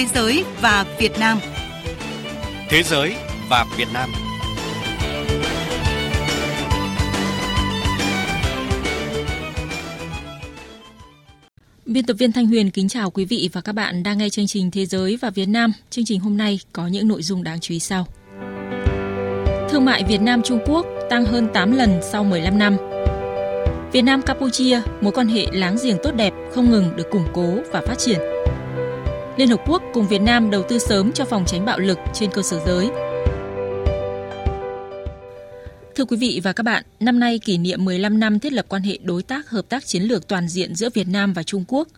Thế giới và Việt Nam. Thế giới và Việt Nam. Biên tập viên Thanh Huyền kính chào quý vị và các bạn đang nghe chương trình Thế giới và Việt Nam. Chương trình hôm nay có những nội dung đáng chú ý sau. Thương mại Việt Nam Trung Quốc tăng hơn 8 lần sau 15 năm. Việt Nam Campuchia, mối quan hệ láng giềng tốt đẹp không ngừng được củng cố và phát triển. Liên Hợp Quốc cùng Việt Nam đầu tư sớm cho phòng tránh bạo lực trên cơ sở giới. Thưa quý vị và các bạn, năm nay kỷ niệm 15 năm thiết lập quan hệ đối tác hợp tác chiến lược toàn diện giữa Việt Nam và Trung Quốc.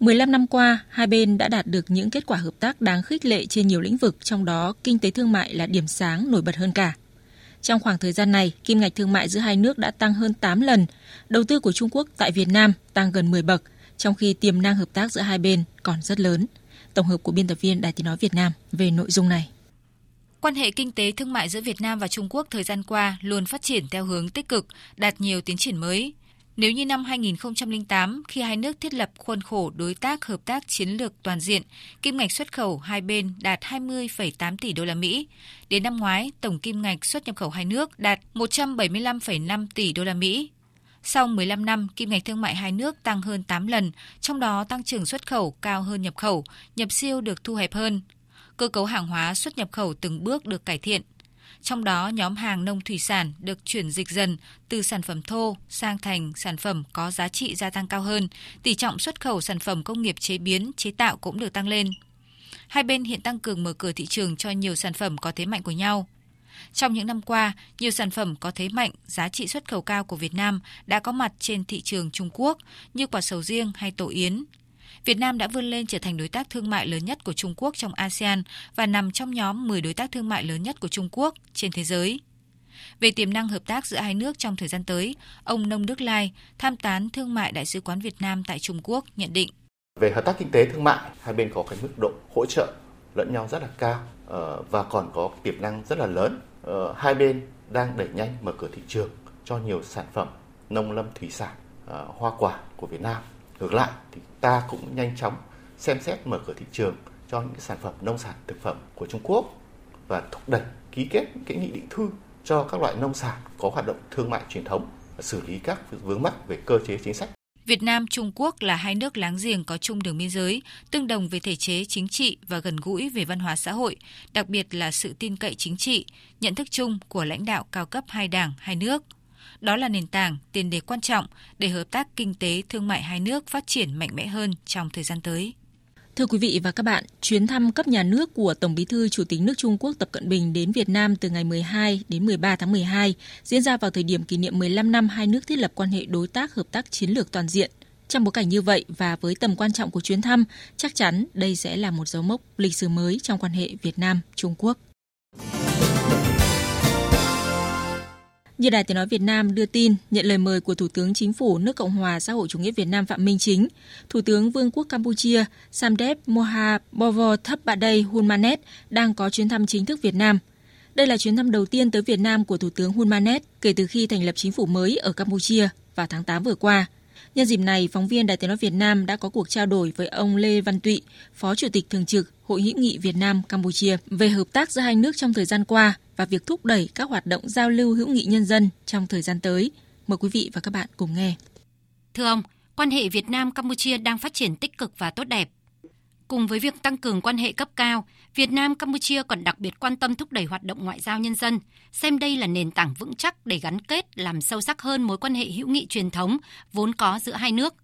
15 năm qua, hai bên đã đạt được những kết quả hợp tác đáng khích lệ trên nhiều lĩnh vực, trong đó kinh tế thương mại là điểm sáng nổi bật hơn cả. Trong khoảng thời gian này, kim ngạch thương mại giữa hai nước đã tăng hơn 8 lần, đầu tư của Trung Quốc tại Việt Nam tăng gần 10 bậc, trong khi tiềm năng hợp tác giữa hai bên còn rất lớn. Tổng hợp của biên tập viên Đài Tiếng Nói Việt Nam về nội dung này. Quan hệ kinh tế thương mại giữa Việt Nam và Trung Quốc thời gian qua luôn phát triển theo hướng tích cực, đạt nhiều tiến triển mới. Nếu như năm 2008, khi hai nước thiết lập khuôn khổ đối tác hợp tác chiến lược toàn diện, kim ngạch xuất khẩu hai bên đạt 20,8 tỷ đô la Mỹ. Đến năm ngoái, tổng kim ngạch xuất nhập khẩu hai nước đạt 175,5 tỷ đô la Mỹ. Sau 15 năm, kim ngạch thương mại hai nước tăng hơn 8 lần, trong đó tăng trưởng xuất khẩu cao hơn nhập khẩu, nhập siêu được thu hẹp hơn. Cơ cấu hàng hóa xuất nhập khẩu từng bước được cải thiện. Trong đó, nhóm hàng nông thủy sản được chuyển dịch dần từ sản phẩm thô sang thành sản phẩm có giá trị gia tăng cao hơn. Tỷ trọng xuất khẩu sản phẩm công nghiệp chế biến, chế tạo cũng được tăng lên. Hai bên hiện tăng cường mở cửa thị trường cho nhiều sản phẩm có thế mạnh của nhau. Trong những năm qua, nhiều sản phẩm có thế mạnh, giá trị xuất khẩu cao của Việt Nam đã có mặt trên thị trường Trung Quốc như quả sầu riêng hay tổ yến. Việt Nam đã vươn lên trở thành đối tác thương mại lớn nhất của Trung Quốc trong ASEAN và nằm trong nhóm 10 đối tác thương mại lớn nhất của Trung Quốc trên thế giới. Về tiềm năng hợp tác giữa hai nước trong thời gian tới, ông Nông Đức Lai, tham tán thương mại Đại sứ quán Việt Nam tại Trung Quốc nhận định. Về hợp tác kinh tế thương mại, hai bên có cái mức độ hỗ trợ lẫn nhau rất là cao ờ, và còn có tiềm năng rất là lớn. Ờ, hai bên đang đẩy nhanh mở cửa thị trường cho nhiều sản phẩm nông lâm thủy sản, ờ, hoa quả của Việt Nam. Ngược lại thì ta cũng nhanh chóng xem xét mở cửa thị trường cho những sản phẩm nông sản thực phẩm của Trung Quốc và thúc đẩy ký kết những cái nghị định thư cho các loại nông sản có hoạt động thương mại truyền thống và xử lý các vướng mắc về cơ chế chính sách. Việt Nam, Trung Quốc là hai nước láng giềng có chung đường biên giới, tương đồng về thể chế chính trị và gần gũi về văn hóa xã hội, đặc biệt là sự tin cậy chính trị, nhận thức chung của lãnh đạo cao cấp hai đảng, hai nước. Đó là nền tảng, tiền đề quan trọng để hợp tác kinh tế thương mại hai nước phát triển mạnh mẽ hơn trong thời gian tới. Thưa quý vị và các bạn, chuyến thăm cấp nhà nước của Tổng Bí thư Chủ tịch nước Trung Quốc Tập Cận Bình đến Việt Nam từ ngày 12 đến 13 tháng 12 diễn ra vào thời điểm kỷ niệm 15 năm hai nước thiết lập quan hệ đối tác hợp tác chiến lược toàn diện. Trong bối cảnh như vậy và với tầm quan trọng của chuyến thăm, chắc chắn đây sẽ là một dấu mốc lịch sử mới trong quan hệ Việt Nam Trung Quốc. Như Đài Tiếng Nói Việt Nam đưa tin, nhận lời mời của Thủ tướng Chính phủ nước Cộng hòa xã hội chủ nghĩa Việt Nam Phạm Minh Chính, Thủ tướng Vương quốc Campuchia Samdech Moha Bovo Thấp Badey Hunmanet đang có chuyến thăm chính thức Việt Nam. Đây là chuyến thăm đầu tiên tới Việt Nam của Thủ tướng Hunmanet kể từ khi thành lập chính phủ mới ở Campuchia vào tháng 8 vừa qua. Nhân dịp này, phóng viên Đài Tiếng Nói Việt Nam đã có cuộc trao đổi với ông Lê Văn Tụy, Phó Chủ tịch Thường trực Hội hữu nghị Việt Nam Campuchia về hợp tác giữa hai nước trong thời gian qua và việc thúc đẩy các hoạt động giao lưu hữu nghị nhân dân trong thời gian tới. Mời quý vị và các bạn cùng nghe. Thưa ông, quan hệ Việt Nam Campuchia đang phát triển tích cực và tốt đẹp. Cùng với việc tăng cường quan hệ cấp cao, Việt Nam Campuchia còn đặc biệt quan tâm thúc đẩy hoạt động ngoại giao nhân dân, xem đây là nền tảng vững chắc để gắn kết làm sâu sắc hơn mối quan hệ hữu nghị truyền thống vốn có giữa hai nước.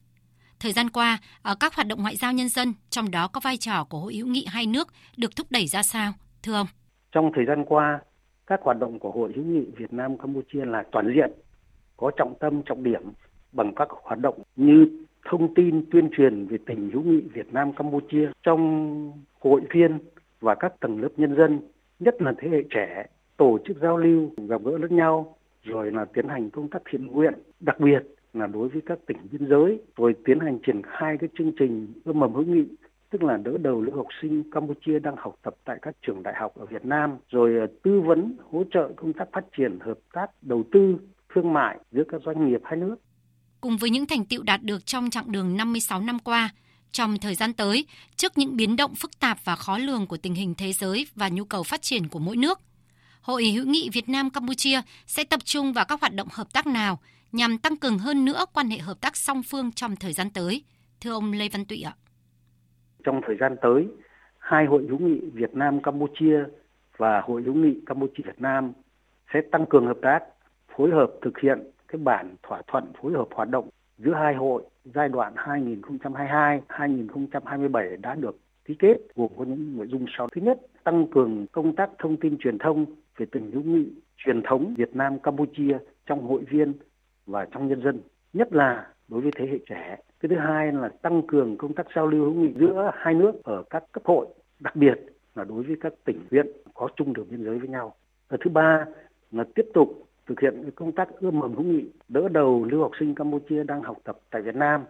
Thời gian qua, ở các hoạt động ngoại giao nhân dân, trong đó có vai trò của Hội hữu nghị hai nước được thúc đẩy ra sao, thưa ông? Trong thời gian qua, các hoạt động của Hội hữu nghị Việt Nam Campuchia là toàn diện, có trọng tâm trọng điểm bằng các hoạt động như thông tin tuyên truyền về tình hữu nghị Việt Nam Campuchia trong hội viên và các tầng lớp nhân dân, nhất là thế hệ trẻ, tổ chức giao lưu, gặp gỡ lẫn nhau, rồi là tiến hành công tác thiện nguyện, đặc biệt là đối với các tỉnh biên giới, rồi tiến hành triển khai cái chương trình ươm mầm hữu nghị tức là đỡ đầu lưu học sinh Campuchia đang học tập tại các trường đại học ở Việt Nam, rồi ờ, tư vấn hỗ trợ công tác phát triển hợp tác đầu tư thương mại giữa các doanh nghiệp hai nước. Cùng với những thành tựu đạt được trong chặng đường 56 năm qua, Trong thời gian tới, trước những biến động phức tạp và khó lường của tình hình thế giới và nhu cầu phát triển của mỗi nước, Hội hữu nghị Việt Nam Campuchia sẽ tập trung vào các hoạt động hợp tác nào nhằm tăng cường hơn nữa quan hệ hợp tác song phương trong thời gian tới? Thưa ông Lê Văn Tụy ạ. Trong thời gian tới, hai hội hữu nghị Việt Nam Campuchia và hội hữu nghị Campuchia Việt Nam sẽ tăng cường hợp tác, phối hợp thực hiện cái bản thỏa thuận phối hợp hoạt động giữa hai hội giai đoạn 2022-2027 đã được ký kết gồm có những nội dung sau. Thứ nhất, tăng cường công tác thông tin truyền thông về tình hữu nghị truyền thống Việt Nam Campuchia trong hội viên và trong nhân dân, nhất là đối với thế hệ trẻ. Cái thứ hai là tăng cường công tác giao lưu hữu nghị giữa hai nước ở các cấp hội, đặc biệt là đối với các tỉnh huyện có chung đường biên giới với nhau. Và thứ ba là tiếp tục thực hiện công tác ươm mầm hữu nghị, đỡ đầu lưu học sinh Campuchia đang học tập tại Việt Nam,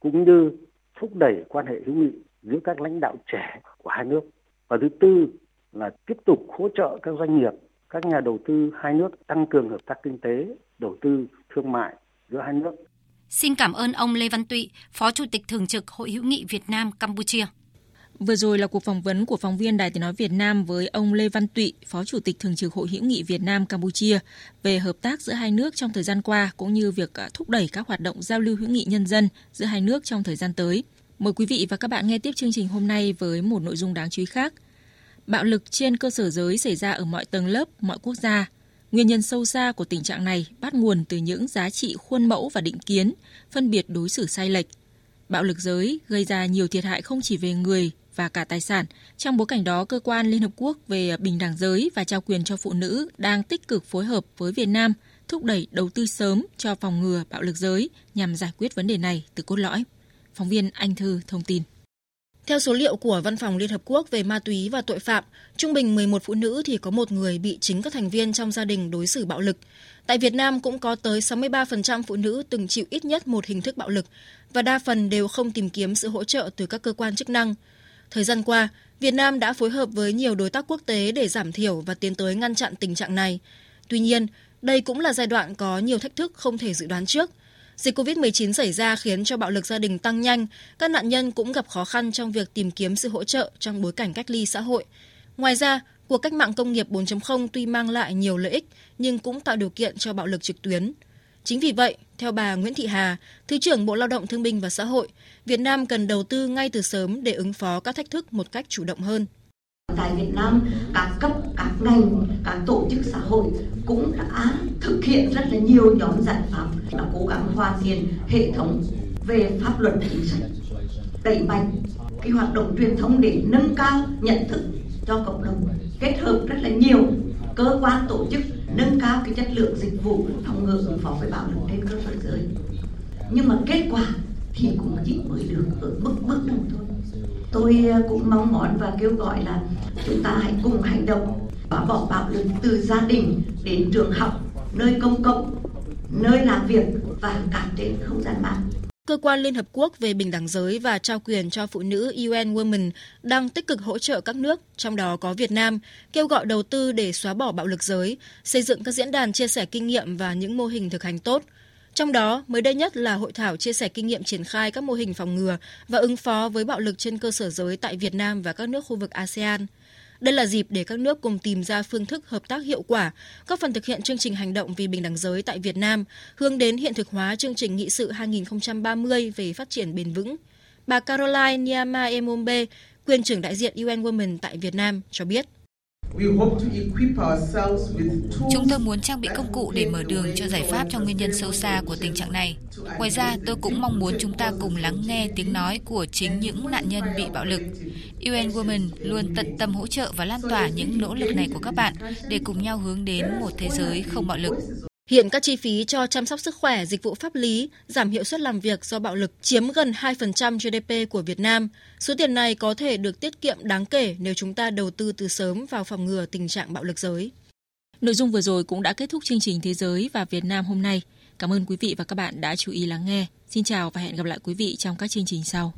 cũng như thúc đẩy quan hệ hữu nghị giữa các lãnh đạo trẻ của hai nước. Và thứ tư là tiếp tục hỗ trợ các doanh nghiệp, các nhà đầu tư hai nước tăng cường hợp tác kinh tế, đầu tư, thương mại giữa hai nước. Xin cảm ơn ông Lê Văn Tụy, Phó Chủ tịch Thường trực Hội hữu nghị Việt Nam Campuchia. Vừa rồi là cuộc phỏng vấn của phóng viên Đài Tiếng Nói Việt Nam với ông Lê Văn Tụy, Phó Chủ tịch Thường trực Hội hữu nghị Việt Nam Campuchia về hợp tác giữa hai nước trong thời gian qua cũng như việc à, thúc đẩy các hoạt động giao lưu hữu nghị nhân dân giữa hai nước trong thời gian tới. Mời quý vị và các bạn nghe tiếp chương trình hôm nay với một nội dung đáng chú ý khác. Bạo lực trên cơ sở giới xảy ra ở mọi tầng lớp, mọi quốc gia. Nguyên nhân sâu xa của tình trạng này bắt nguồn từ những giá trị khuôn mẫu và định kiến, phân biệt đối xử sai lệch. Bạo lực giới gây ra nhiều thiệt hại không chỉ về người và cả tài sản. Trong bối cảnh đó, cơ quan Liên Hợp Quốc về bình đẳng giới và trao quyền cho phụ nữ đang tích cực phối hợp với Việt Nam thúc đẩy đầu tư sớm cho phòng ngừa bạo lực giới nhằm giải quyết vấn đề này từ cốt lõi. Phóng viên Anh Thư thông tin. Theo số liệu của Văn phòng Liên Hợp Quốc về ma túy và tội phạm, trung bình 11 phụ nữ thì có một người bị chính các thành viên trong gia đình đối xử bạo lực. Tại Việt Nam cũng có tới 63% phụ nữ từng chịu ít nhất một hình thức bạo lực và đa phần đều không tìm kiếm sự hỗ trợ từ các cơ quan chức năng. Thời gian qua, Việt Nam đã phối hợp với nhiều đối tác quốc tế để giảm thiểu và tiến tới ngăn chặn tình trạng này. Tuy nhiên, đây cũng là giai đoạn có nhiều thách thức không thể dự đoán trước – Dịch COVID-19 xảy ra khiến cho bạo lực gia đình tăng nhanh, các nạn nhân cũng gặp khó khăn trong việc tìm kiếm sự hỗ trợ trong bối cảnh cách ly xã hội. Ngoài ra, cuộc cách mạng công nghiệp 4.0 tuy mang lại nhiều lợi ích nhưng cũng tạo điều kiện cho bạo lực trực tuyến. Chính vì vậy, theo bà Nguyễn Thị Hà, Thứ trưởng Bộ Lao động Thương binh và Xã hội, Việt Nam cần đầu tư ngay từ sớm để ứng phó các thách thức một cách chủ động hơn. Tại Việt Nam, các cấp, các ngành, các tổ chức xã hội cũng đã thực hiện rất là nhiều nhóm giải pháp là cố gắng hoàn thiện hệ thống về pháp luật chính sách, đẩy mạnh cái hoạt động truyền thông để nâng cao nhận thức cho cộng đồng, kết hợp rất là nhiều cơ quan tổ chức nâng cao cái chất lượng dịch vụ phòng ngừa ứng phó với bạo lực trên cơ sở giới. Nhưng mà kết quả thì cũng chỉ mới được ở bước bước đầu thôi. Tôi ờ, cũng mong mỏi và kêu gọi là chúng ta hãy cùng hành động. Và bỏ bạo lực từ gia đình đến trường học nơi công cộng nơi làm việc và cả trên không gian mạng. Cơ quan Liên Hợp Quốc về bình đẳng giới và trao quyền cho phụ nữ UN Women đang tích cực hỗ trợ các nước, trong đó có Việt Nam, kêu gọi đầu tư để xóa bỏ bạo lực giới, xây dựng các diễn đàn chia sẻ kinh nghiệm và những mô hình thực hành tốt – trong đó, mới đây nhất là hội thảo chia sẻ kinh nghiệm triển khai các mô hình phòng ngừa và ứng phó với bạo lực trên cơ sở giới tại Việt Nam và các nước khu vực ASEAN. Đây là dịp để các nước cùng tìm ra phương thức hợp tác hiệu quả, góp phần thực hiện chương trình hành động vì bình đẳng giới tại Việt Nam, hướng đến hiện thực hóa chương trình nghị sự 2030 về phát triển bền vững. Bà Caroline Niama Emombe, quyền trưởng đại diện UN Women tại Việt Nam, cho biết. Chúng tôi muốn trang bị công cụ để mở đường cho giải pháp cho nguyên nhân sâu xa của tình trạng này. Ngoài ra, tôi cũng mong muốn chúng ta cùng lắng nghe tiếng nói của chính những nạn nhân bị bạo lực. UN Women luôn tận tâm hỗ trợ và lan tỏa những nỗ lực này của các bạn để cùng nhau hướng đến một thế giới không bạo lực. Hiện các chi phí cho chăm sóc sức khỏe, dịch vụ pháp lý, giảm hiệu suất làm việc do bạo lực chiếm gần 2% GDP của Việt Nam. Số tiền này có thể được tiết kiệm đáng kể nếu chúng ta đầu tư từ sớm vào phòng ngừa tình trạng bạo lực giới. Nội dung vừa rồi cũng đã kết thúc chương trình Thế giới và Việt Nam hôm nay. Cảm ơn quý vị và các bạn đã chú ý lắng nghe. Xin chào và hẹn gặp lại quý vị trong các chương trình sau.